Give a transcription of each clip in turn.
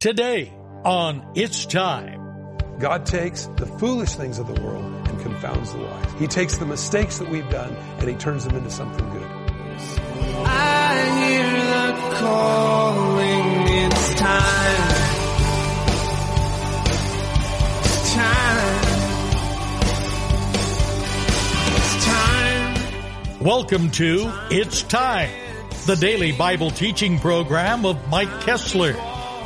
Today on It's Time. God takes the foolish things of the world and confounds the wise. He takes the mistakes that we've done and he turns them into something good. I hear the calling, it's time. It's time. It's time. Welcome to It's Time, the daily Bible teaching program of Mike Kessler,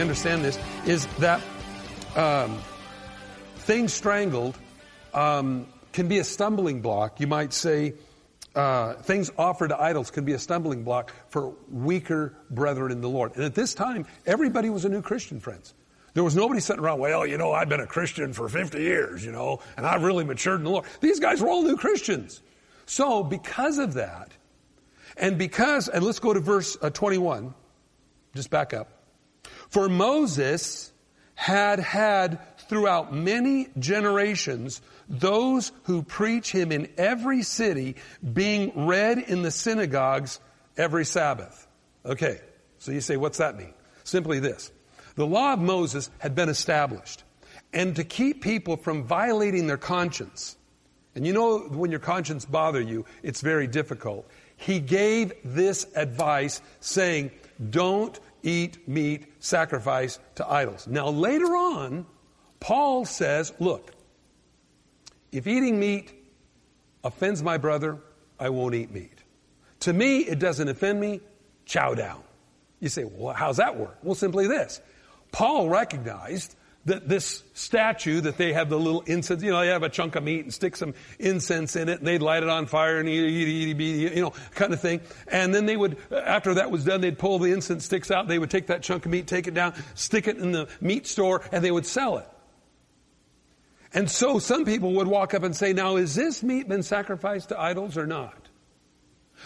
You understand this, is that um, things strangled um, can be a stumbling block. You might say uh, things offered to idols can be a stumbling block for weaker brethren in the Lord. And at this time, everybody was a new Christian, friends. There was nobody sitting around, well, you know, I've been a Christian for 50 years, you know, and I've really matured in the Lord. These guys were all new Christians. So because of that, and because, and let's go to verse uh, 21, just back up. For Moses had had throughout many generations those who preach him in every city being read in the synagogues every Sabbath. Okay, so you say, what's that mean? Simply this. The law of Moses had been established. And to keep people from violating their conscience, and you know when your conscience bother you, it's very difficult. He gave this advice saying, don't eat meat sacrificed to idols. Now later on, Paul says, look, if eating meat offends my brother, I won't eat meat. To me, it doesn't offend me, chow down. You say, well, how's that work? Well, simply this. Paul recognized that this statue that they have the little incense, you know, they have a chunk of meat and stick some incense in it and they'd light it on fire and eat, eat, eat, eat, you know, kind of thing. And then they would, after that was done, they'd pull the incense sticks out, they would take that chunk of meat, take it down, stick it in the meat store and they would sell it. And so some people would walk up and say, now is this meat been sacrificed to idols or not?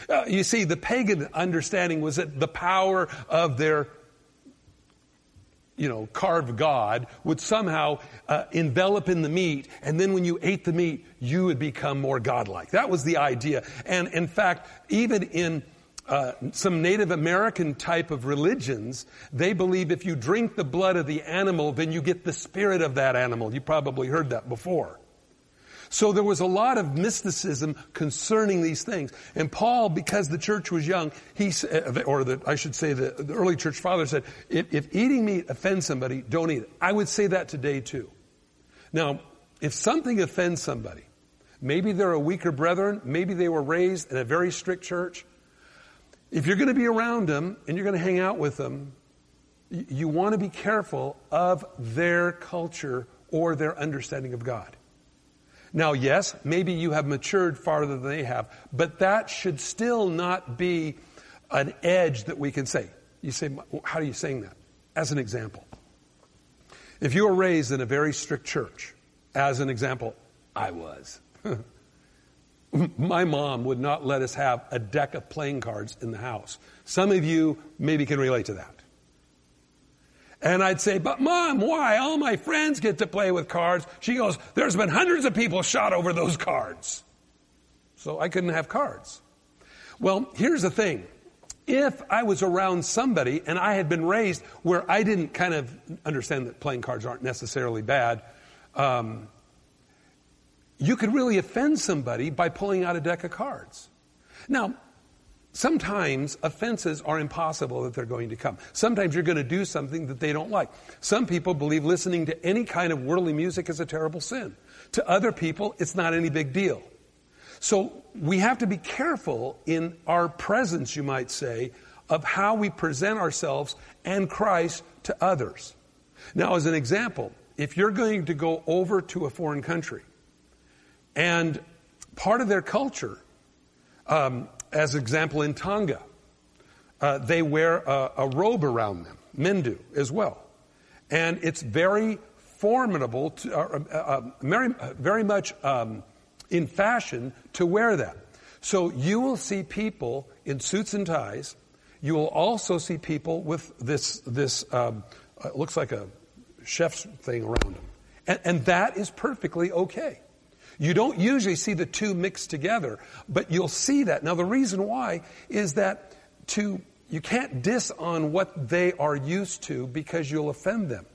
Uh, you see, the pagan understanding was that the power of their you know, carved God would somehow uh, envelop in the meat, and then when you ate the meat, you would become more godlike. That was the idea. And in fact, even in uh, some Native American type of religions, they believe if you drink the blood of the animal, then you get the spirit of that animal. You probably heard that before. So there was a lot of mysticism concerning these things. And Paul, because the church was young, he uh, or the, I should say the, the early church father said, if, if eating meat offends somebody, don't eat it. I would say that today too. Now, if something offends somebody, maybe they're a weaker brethren, maybe they were raised in a very strict church. If you're going to be around them and you're going to hang out with them, you want to be careful of their culture or their understanding of God. Now, yes, maybe you have matured farther than they have, but that should still not be an edge that we can say. You say, how are you saying that? As an example. If you were raised in a very strict church, as an example, I was. My mom would not let us have a deck of playing cards in the house. Some of you maybe can relate to that. And I'd say, but mom, why? All my friends get to play with cards. She goes, there's been hundreds of people shot over those cards. So I couldn't have cards. Well, here's the thing. If I was around somebody and I had been raised where I didn't kind of understand that playing cards aren't necessarily bad, um, you could really offend somebody by pulling out a deck of cards. Now, Sometimes offenses are impossible that they're going to come. Sometimes you're going to do something that they don't like. Some people believe listening to any kind of worldly music is a terrible sin. To other people, it's not any big deal. So we have to be careful in our presence, you might say, of how we present ourselves and Christ to others. Now, as an example, if you're going to go over to a foreign country and part of their culture um, as example in Tonga. uh, they wear a, a robe around them. Men do as well. And it's very formidable, to, uh, uh, uh very, very much um, in fashion to wear that. So you will see people in suits and ties. You will also see people with this, this um, uh, looks like a chef's thing around them. And, and that is perfectly okay. You don't usually see the two mixed together, but you'll see that. Now the reason why is that to, you can't diss on what they are used to because you'll offend them.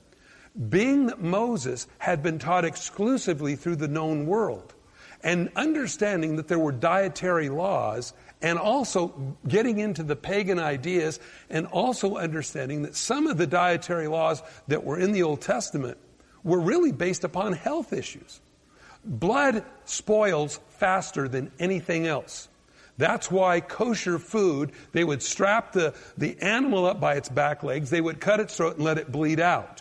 Being that Moses had been taught exclusively through the known world, and understanding that there were dietary laws and also getting into the pagan ideas and also understanding that some of the dietary laws that were in the Old Testament were really based upon health issues. Blood spoils faster than anything else. That's why kosher food, they would strap the, the animal up by its back legs, they would cut its throat and let it bleed out.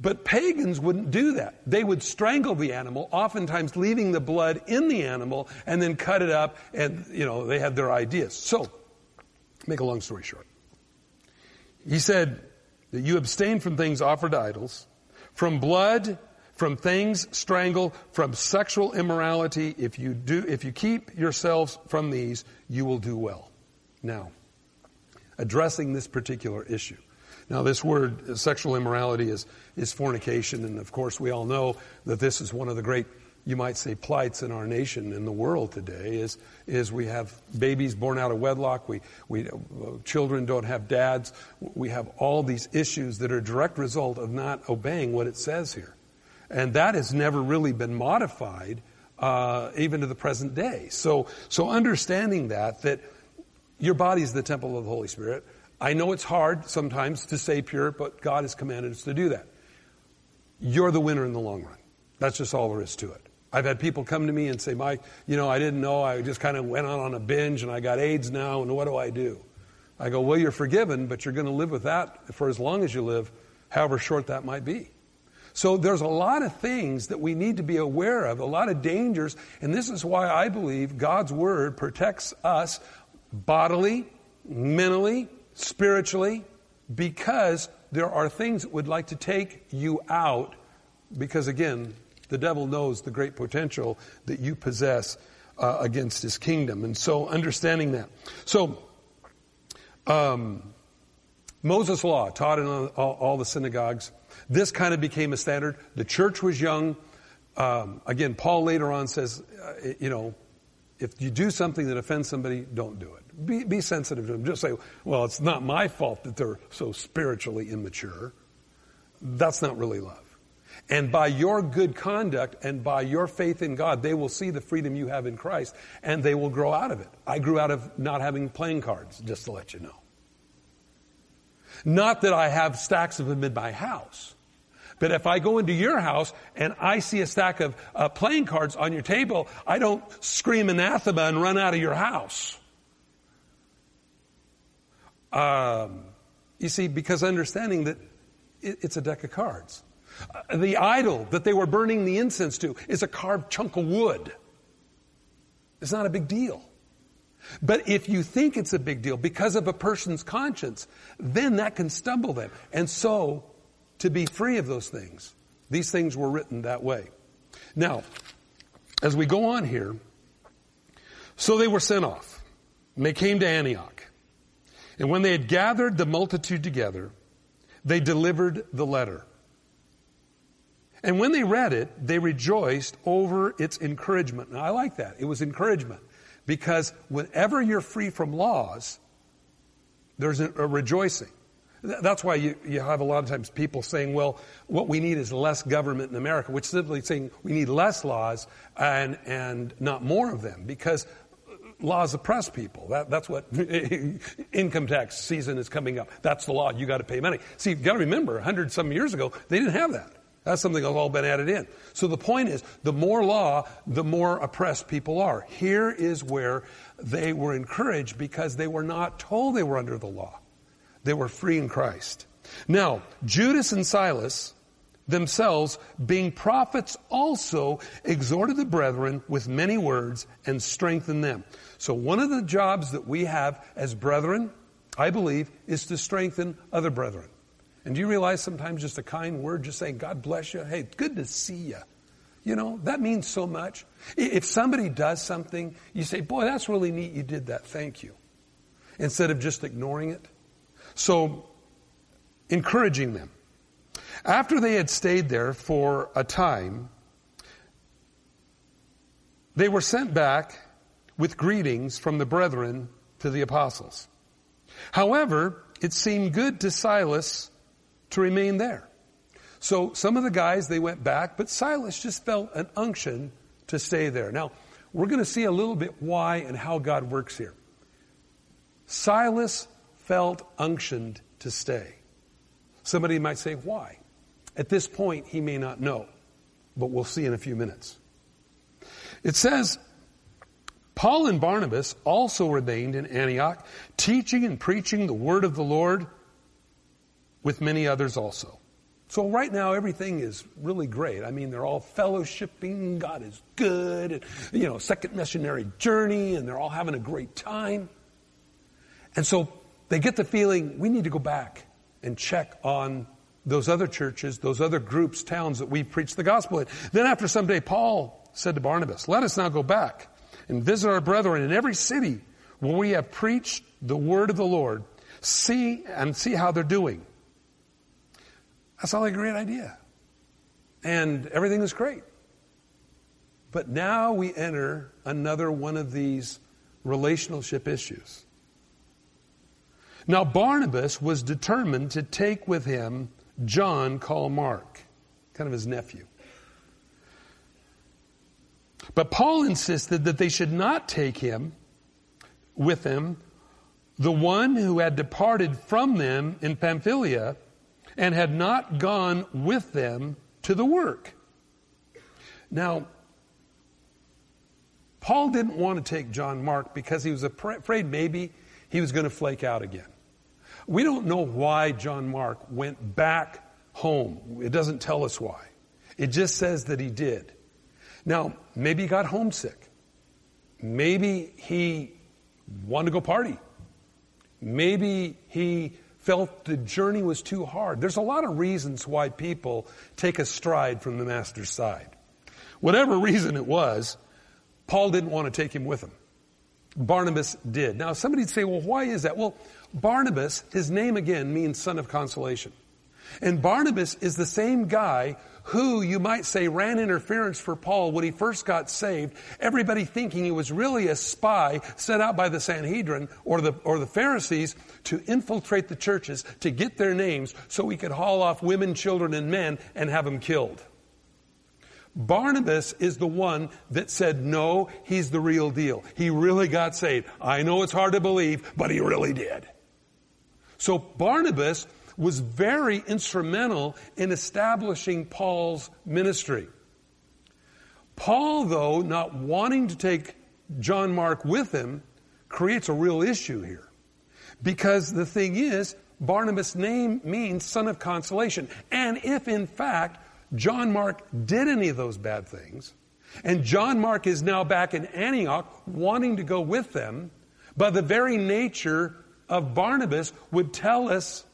But pagans wouldn't do that. They would strangle the animal, oftentimes leaving the blood in the animal, and then cut it up, and, you know, they had their ideas. So, make a long story short. He said that you abstain from things offered to idols, from blood, from things strangle, from sexual immorality. If you do, if you keep yourselves from these, you will do well. Now, addressing this particular issue. Now, this word, sexual immorality, is, is fornication, and of course, we all know that this is one of the great, you might say, plights in our nation, in the world today, is, is we have babies born out of wedlock, we, we, uh, children don't have dads, we have all these issues that are a direct result of not obeying what it says here. And that has never really been modified, uh, even to the present day. So, so understanding that, that your body is the temple of the Holy Spirit, I know it's hard sometimes to stay pure, but God has commanded us to do that. You're the winner in the long run. That's just all there is to it. I've had people come to me and say, Mike, you know, I didn't know. I just kind of went out on a binge and I got AIDS now, and what do I do? I go, well, you're forgiven, but you're going to live with that for as long as you live, however short that might be. So there's a lot of things that we need to be aware of, a lot of dangers, and this is why I believe God's Word protects us bodily, mentally, spiritually because there are things that would like to take you out because again the devil knows the great potential that you possess uh, against his kingdom and so understanding that. So um, moses law taught in all, all, the synagogues this kind of became a standard the church was young um, again paul later on says uh, you know if you do something that offends somebody don't do it be, be sensitive to them. Just say, well, it's not my fault that they're so spiritually immature. That's not really love. And by your good conduct and by your faith in God, they will see the freedom you have in Christ and they will grow out of it. I grew out of not having playing cards, just to let you know. Not that I have stacks of them in my house. But if I go into your house and I see a stack of uh, playing cards on your table, I don't scream anathema and run out of your house. Um, you see, because understanding that it, it's a deck of cards. Uh, the idol that they were burning the incense to is a carved chunk of wood. It's not a big deal. But if you think it's a big deal because of a person's conscience, then that can stumble them. And so, to be free of those things, these things were written that way. Now, as we go on here, so they were sent off. And they came to Antioch. And when they had gathered the multitude together, they delivered the letter. And when they read it, they rejoiced over its encouragement. Now, I like that. It was encouragement. Because whenever you're free from laws, there's a, a rejoicing. That's why you, you have a lot of times people saying, well, what we need is less government in America, which simply saying we need less laws and, and not more of them. Because laws oppress people. That, that's what income tax season is coming up. That's the law. You got to pay money. See, you've got to remember, a hundred some years ago, they didn't have that. That's something that's all been added in. So the point is, the more law, the more oppressed people are. Here is where they were encouraged because they were not told they were under the law. They were free in Christ. Now, Judas and Silas themselves, being prophets also, exhorted the brethren with many words and strengthened them. So one of the jobs that we have as brethren, I believe, is to strengthen other brethren. And do you realize sometimes just a kind word, just saying, God bless you, hey, good to see you. You know, that means so much. If somebody does something, you say, boy, that's really neat you did that, thank you. Instead of just ignoring it. So, encouraging them. After they had stayed there for a time, they were sent back with greetings from the brethren to the apostles. However, it seemed good to Silas to remain there. So some of the guys, they went back, but Silas just felt an unction to stay there. Now, we're going to see a little bit why and how God works here. Silas felt unctioned to stay. Somebody might say, why? At this point, he may not know, but we'll see in a few minutes. It says, Paul and Barnabas also remained in Antioch, teaching and preaching the word of the Lord with many others also. So right now everything is really great. I mean, they're all fellowshipping, God is good, and, you know, second missionary journey, and they're all having a great time. And so they get the feeling we need to go back and check on those other churches, those other groups, towns that we preached the gospel in. Then after some day, Paul said to Barnabas, let us now go back and visit our brethren in every city where we have preached the word of the Lord. See and see how they're doing. That's all a great idea. And everything is great. But now we enter another one of these relationship issues. Now Barnabas was determined to take with him John called Mark, kind of his nephew. But Paul insisted that they should not take him with them, the one who had departed from them in Pamphylia and had not gone with them to the work. Now, Paul didn't want to take John Mark because he was afraid maybe he was going to flake out again. We don't know why John Mark went back home. It doesn't tell us why. It just says that he did. Now, maybe he got homesick. Maybe he wanted to go party. Maybe he felt the journey was too hard. There's a lot of reasons why people take a stride from the master's side. Whatever reason it was, Paul didn't want to take him with him. Barnabas did. Now somebody'd say, well, why is that? Well, Barnabas, his name again means son of consolation. And Barnabas is the same guy who you might say ran interference for Paul when he first got saved, everybody thinking he was really a spy set out by the Sanhedrin or the, or the Pharisees to infiltrate the churches to get their names so he could haul off women, children, and men and have them killed. Barnabas is the one that said, no, he's the real deal. He really got saved. I know it's hard to believe, but he really did. So Barnabas was very instrumental in establishing Paul's ministry. Paul, though, not wanting to take John Mark with him, creates a real issue here. Because the thing is, Barnabas' name means son of consolation. And if in fact John Mark did any of those bad things, and John Mark is now back in Antioch wanting to go with them, by the very nature of Barnabas would tell us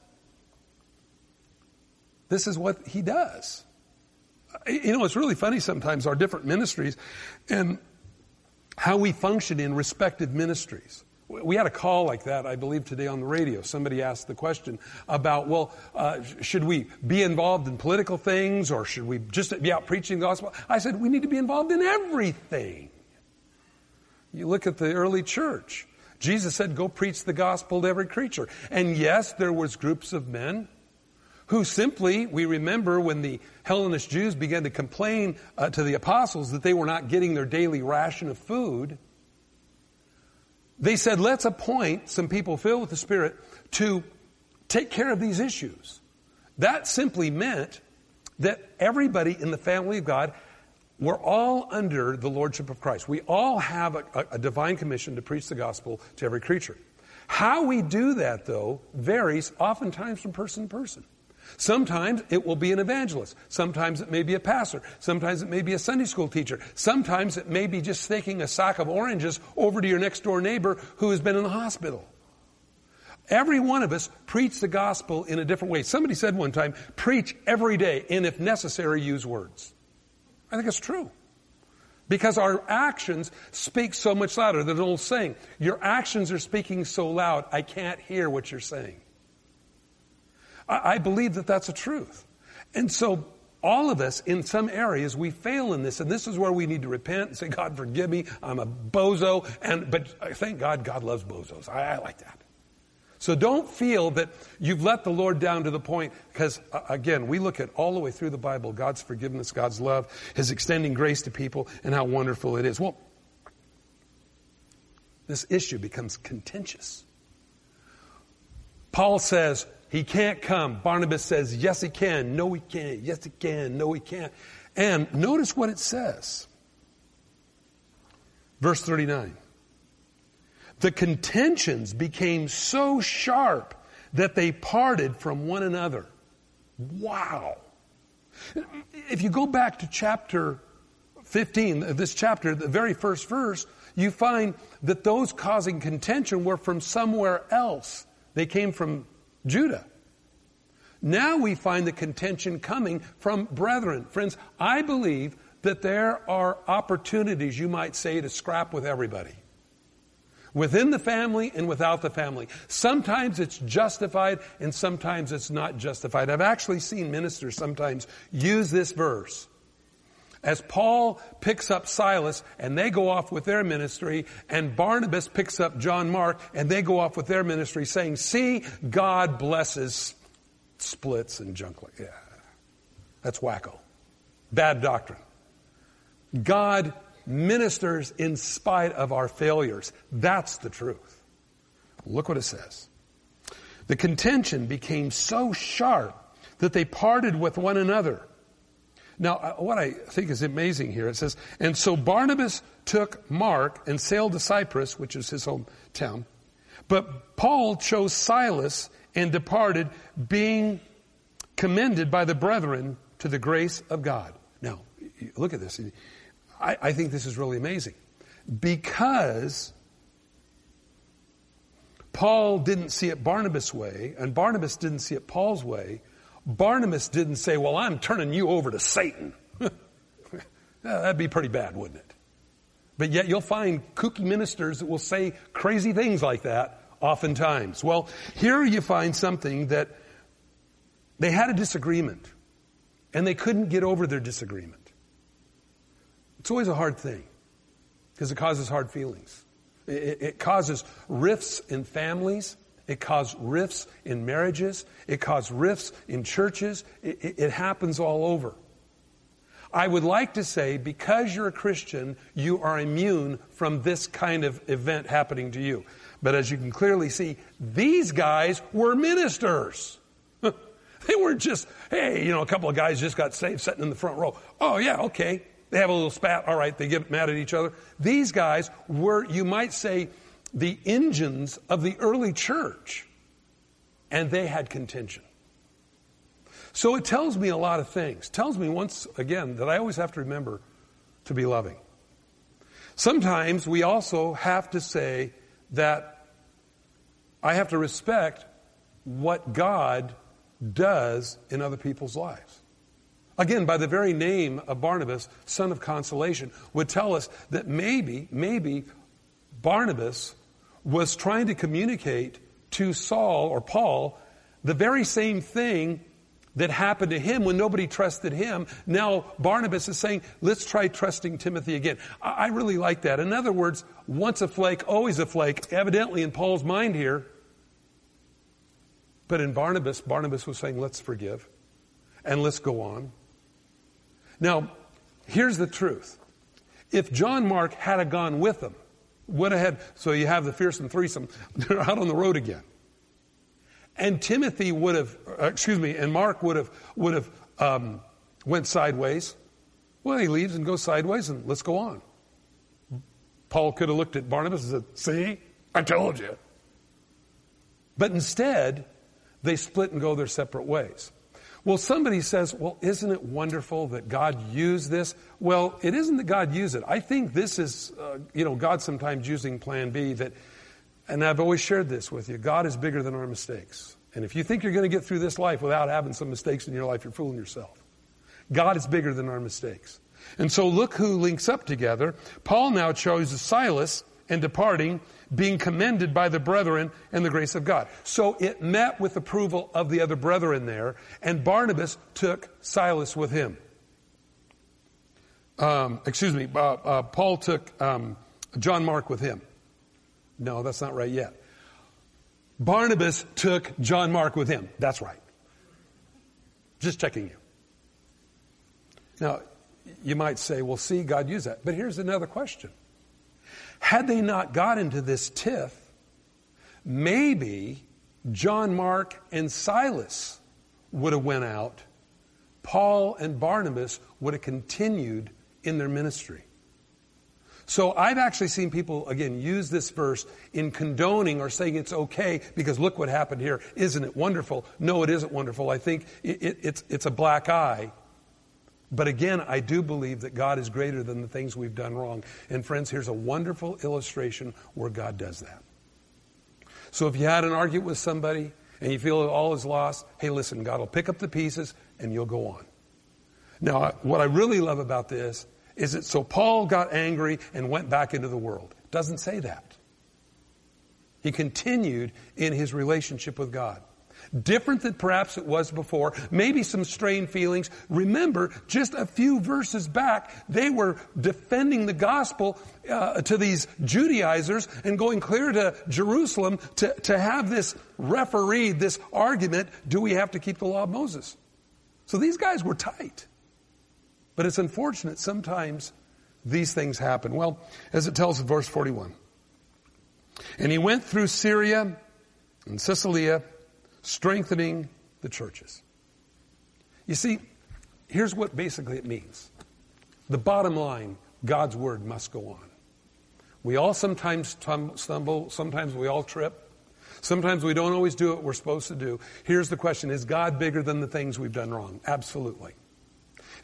this is what he does. You know, it's really funny sometimes our different ministries and how we function in respective ministries. We had a call like that, I believe, today on the radio. Somebody asked the question about, well, uh, should we be involved in political things or should we just be out preaching the gospel? I said, we need to be involved in everything. You look at the early church. Jesus said, go preach the gospel to every creature. And yes, there was groups of men who simply, we remember when the Hellenist Jews began to complain uh, to the apostles that they were not getting their daily ration of food, they said, let's appoint some people filled with the Spirit to take care of these issues. That simply meant that everybody in the family of God we're all under the lordship of Christ. We all have a, a, divine commission to preach the gospel to every creature. How we do that, though, varies oftentimes from person to person. Sometimes it will be an evangelist. Sometimes it may be a pastor. Sometimes it may be a Sunday school teacher. Sometimes it may be just taking a sack of oranges over to your next door neighbor who has been in the hospital. Every one of us preach the gospel in a different way. Somebody said one time, preach every day, and if necessary, use words. I think it's true. Because our actions speak so much louder. There's an old saying, your actions are speaking so loud, I can't hear what you're saying. I, believe that that's a truth. And so all of us in some areas we fail in this and this is where we need to repent and say god forgive me. I'm a bozo. And but thank god god loves bozos. I, I like that. So don't feel that you've let the lord down to the point because uh, again we look at all the way through the bible god's forgiveness god's love his extending grace to people and how wonderful it is. Well this issue becomes contentious. Paul says he can't come. Barnabas says, yes, he can. No, he can't. Yes, he can. No, he can't. And notice what it says. Verse 39. The contentions became so sharp that they parted from one another. Wow. If you go back to chapter 15, this chapter, the very first verse, you find that those causing contention were from somewhere else. They came from Judah. Now we find the contention coming from brethren. Friends, I believe that there are opportunities, you might say, to scrap with everybody. Within the family and without the family. Sometimes it's justified and sometimes it's not justified. I've actually seen ministers sometimes use this verse as Paul picks up Silas and they go off with their ministry and Barnabas picks up John Mark and they go off with their ministry saying, see, God blesses splits and junk yeah. That's wacko. Bad doctrine. God ministers in spite of our failures. That's the truth. Look what it says. The contention became so sharp that they parted with one another. Now, uh, what I think is amazing here, it says, and so Barnabas took Mark and sailed to Cyprus, which is his hometown. But Paul chose Silas and departed, being commended by the brethren to the grace of God. Now, look at this. I, I think this is really amazing. Because Paul didn't see it Barnabas' way, and Barnabas didn't see it Paul's way, Barnabas didn't say, Well, I'm turning you over to Satan. That'd be pretty bad, wouldn't it? But yet you'll find kooky ministers that will say crazy things like that oftentimes. Well, here you find something that they had a disagreement and they couldn't get over their disagreement. It's always a hard thing because it causes hard feelings. It, it, causes rifts in families. It caused rifts in marriages. It caused rifts in churches. It, it happens all over. I would like to say because you're a Christian, you are immune from this kind of event happening to you. But as you can clearly see, these guys were ministers. they weren't just, hey, you know, a couple of guys just got saved sitting in the front row. Oh, yeah, okay. They have a little spat. All right, they get mad at each other. These guys were, you might say, the engines of the early church. And they had contention. So it tells me a lot of things. Tells me once again that I always have to remember to be loving. Sometimes we also have to say that I have to respect what God does in other people's lives. Again, by the very name of Barnabas, son of consolation, would tell us that maybe, maybe Barnabas was trying to communicate to Saul or Paul the very same thing that happened to him when nobody trusted him. Now Barnabas is saying, let's try trusting Timothy again. I really like that. In other words, once a flake, always a flake. Evidently in Paul's mind here. But in Barnabas, Barnabas was saying, let's forgive and let's go on. Now, here's the truth. If John Mark had gone with them, would ahead. so you have the fearsome threesome, they're out on the road again. And Timothy would have, uh, excuse me, and Mark would have, would have um, went sideways. Well, he leaves and goes sideways and let's go on. Paul could have looked at Barnabas and said, see, I told you. But instead, they split and go their separate ways. Well, somebody says, well, isn't it wonderful that God used this? Well, it isn't that God used it. I think this is, uh, you know, God sometimes using plan B that And I've always shared this with you. God is bigger than our mistakes. And if you think you're going to get through this life without having some mistakes in your life, you're fooling yourself. God is bigger than our mistakes. And so look who links up together. Paul now chooses Silas and departing, being commended by the brethren and the grace of God. So it met with approval of the other brethren there, and Barnabas took Silas with him. Um, excuse me, uh, uh, Paul took um, John Mark with him. No, that's not right yet. Barnabas took John Mark with him. That's right. Just checking you. Now, you might say, well, see, God used that. But here's another question. Had they not got into this tiff, maybe John Mark and Silas would have went out. Paul and Barnabas would have continued in their ministry. So I've actually seen people, again, use this verse in condoning or saying it's okay because look what happened here. Isn't it wonderful? No, it isn't wonderful. I think it, it, it's, it's a black eye. But again, I do believe that God is greater than the things we've done wrong. And friends, here's a wonderful illustration where God does that. So if you had an argument with somebody and you feel all is lost, hey, listen, God will pick up the pieces and you'll go on. Now, what I really love about this is that so Paul got angry and went back into the world. Doesn't say that. He continued in his relationship with God. Different than perhaps it was before. Maybe some strained feelings. Remember, just a few verses back, they were defending the gospel uh, to these Judaizers and going clear to Jerusalem to, to have this referee, this argument, do we have to keep the law of Moses? So these guys were tight. But it's unfortunate sometimes these things happen. Well, as it tells in verse 41. And he went through Syria and Cilicia, strengthening the churches. You see, here's what basically it means. The bottom line, God's word must go on. We all sometimes stumble, sometimes we all trip. Sometimes we don't always do what we're supposed to do. Here's the question Is God bigger than the things we've done wrong? Absolutely.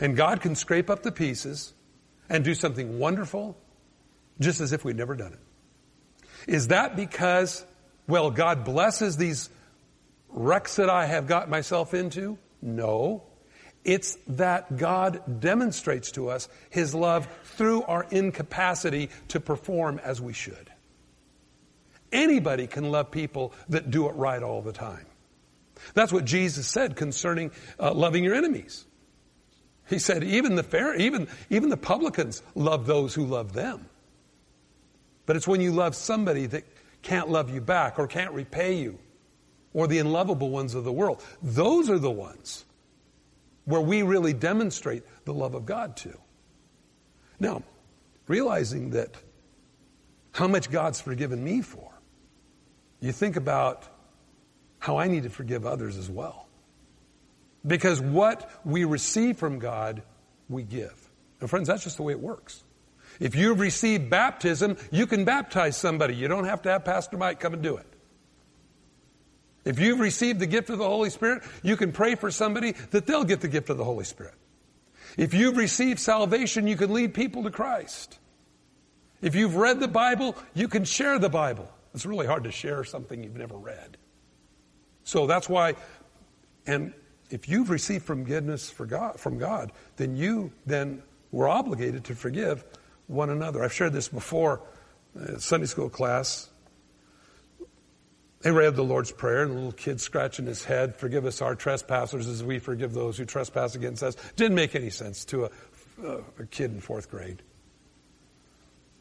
And God can scrape up the pieces and do something wonderful just as if we'd never done it. Is that because, well, God blesses these wrecks that I have got myself into? No. It's that God demonstrates to us His love through our incapacity to perform as we should. Anybody can love people that do it right all the time. That's what Jesus said concerning uh, loving your enemies. He said, even the fair, even, even the publicans love those who love them. But it's when you love somebody that can't love you back or can't repay you or the unlovable ones of the world. Those are the ones where we really demonstrate the love of God to. Now, realizing that how much God's forgiven me for, you think about how I need to forgive others as well. Because what we receive from God, we give. And friends, that's just the way it works. If you've received baptism, you can baptize somebody. You don't have to have Pastor Mike come and do it. If you've received the gift of the Holy Spirit, you can pray for somebody that they'll get the gift of the Holy Spirit. If you've received salvation, you can lead people to Christ. If you've read the Bible, you can share the Bible. It's really hard to share something you've never read. So that's why, and if you've received forgiveness for God, from God, then you then were obligated to forgive one another. I've shared this before, uh, Sunday school class. They read the Lord's Prayer, and the little kid scratching his head, forgive us our trespasses as we forgive those who trespass against us. Didn't make any sense to a, a kid in fourth grade.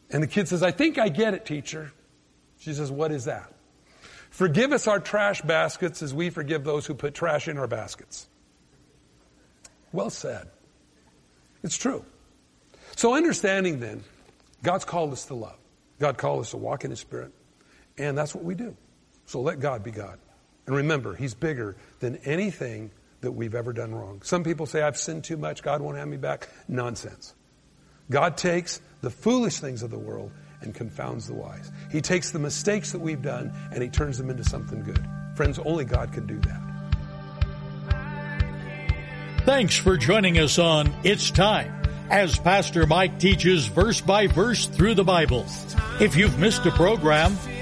And the kid says, I think I get it, teacher. She says, What is that? Forgive us our trash baskets as we forgive those who put trash in our baskets. Well said. It's true. So, understanding then, God's called us to love. God called us to walk in His Spirit. And that's what we do. So let God be God. And remember, He's bigger than anything that we've ever done wrong. Some people say, I've sinned too much. God won't have me back. Nonsense. God takes the foolish things of the world and confounds the wise. He takes the mistakes that we've done and he turns them into something good. Friends, only God can do that. Thanks for joining us on It's Time as Pastor Mike teaches verse by verse through the Bible. If you've missed a program,